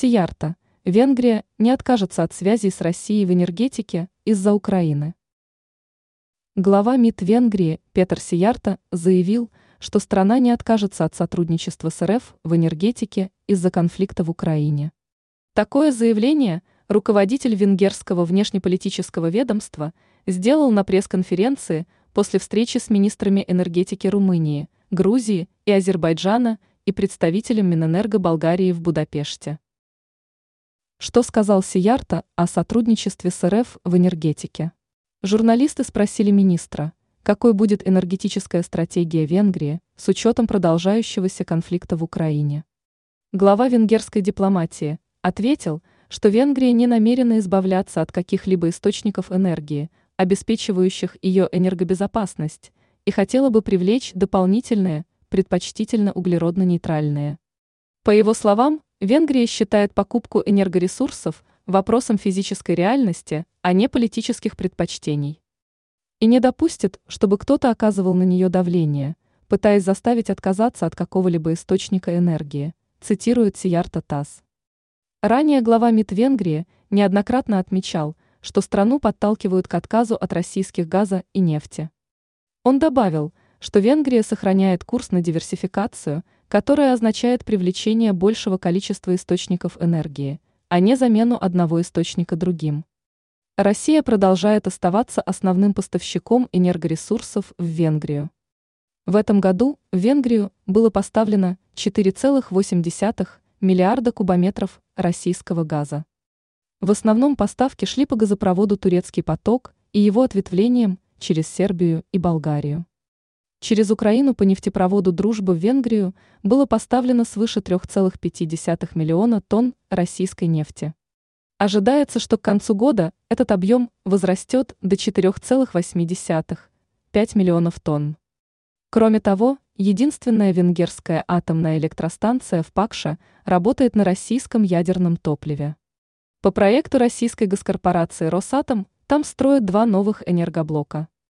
Сиярта. Венгрия не откажется от связей с Россией в энергетике из-за Украины. Глава МИД Венгрии Петр Сиярта заявил, что страна не откажется от сотрудничества с РФ в энергетике из-за конфликта в Украине. Такое заявление руководитель венгерского внешнеполитического ведомства сделал на пресс-конференции после встречи с министрами энергетики Румынии, Грузии и Азербайджана и представителем Минэнерго Болгарии в Будапеште. Что сказал Сиярта о сотрудничестве с РФ в энергетике? Журналисты спросили министра, какой будет энергетическая стратегия Венгрии с учетом продолжающегося конфликта в Украине. Глава венгерской дипломатии ответил, что Венгрия не намерена избавляться от каких-либо источников энергии, обеспечивающих ее энергобезопасность, и хотела бы привлечь дополнительные, предпочтительно углеродно-нейтральные. По его словам, Венгрия считает покупку энергоресурсов вопросом физической реальности, а не политических предпочтений. И не допустит, чтобы кто-то оказывал на нее давление, пытаясь заставить отказаться от какого-либо источника энергии, цитирует Сиярта ТАСС. Ранее глава МИД Венгрии неоднократно отмечал, что страну подталкивают к отказу от российских газа и нефти. Он добавил, что Венгрия сохраняет курс на диверсификацию, которая означает привлечение большего количества источников энергии, а не замену одного источника другим. Россия продолжает оставаться основным поставщиком энергоресурсов в Венгрию. В этом году в Венгрию было поставлено 4,8 миллиарда кубометров российского газа. В основном поставки шли по газопроводу «Турецкий поток» и его ответвлениям через Сербию и Болгарию. Через Украину по нефтепроводу «Дружба» в Венгрию было поставлено свыше 3,5 миллиона тонн российской нефти. Ожидается, что к концу года этот объем возрастет до 4,8 5 миллионов тонн. Кроме того, единственная венгерская атомная электростанция в Пакше работает на российском ядерном топливе. По проекту российской госкорпорации «Росатом» там строят два новых энергоблока.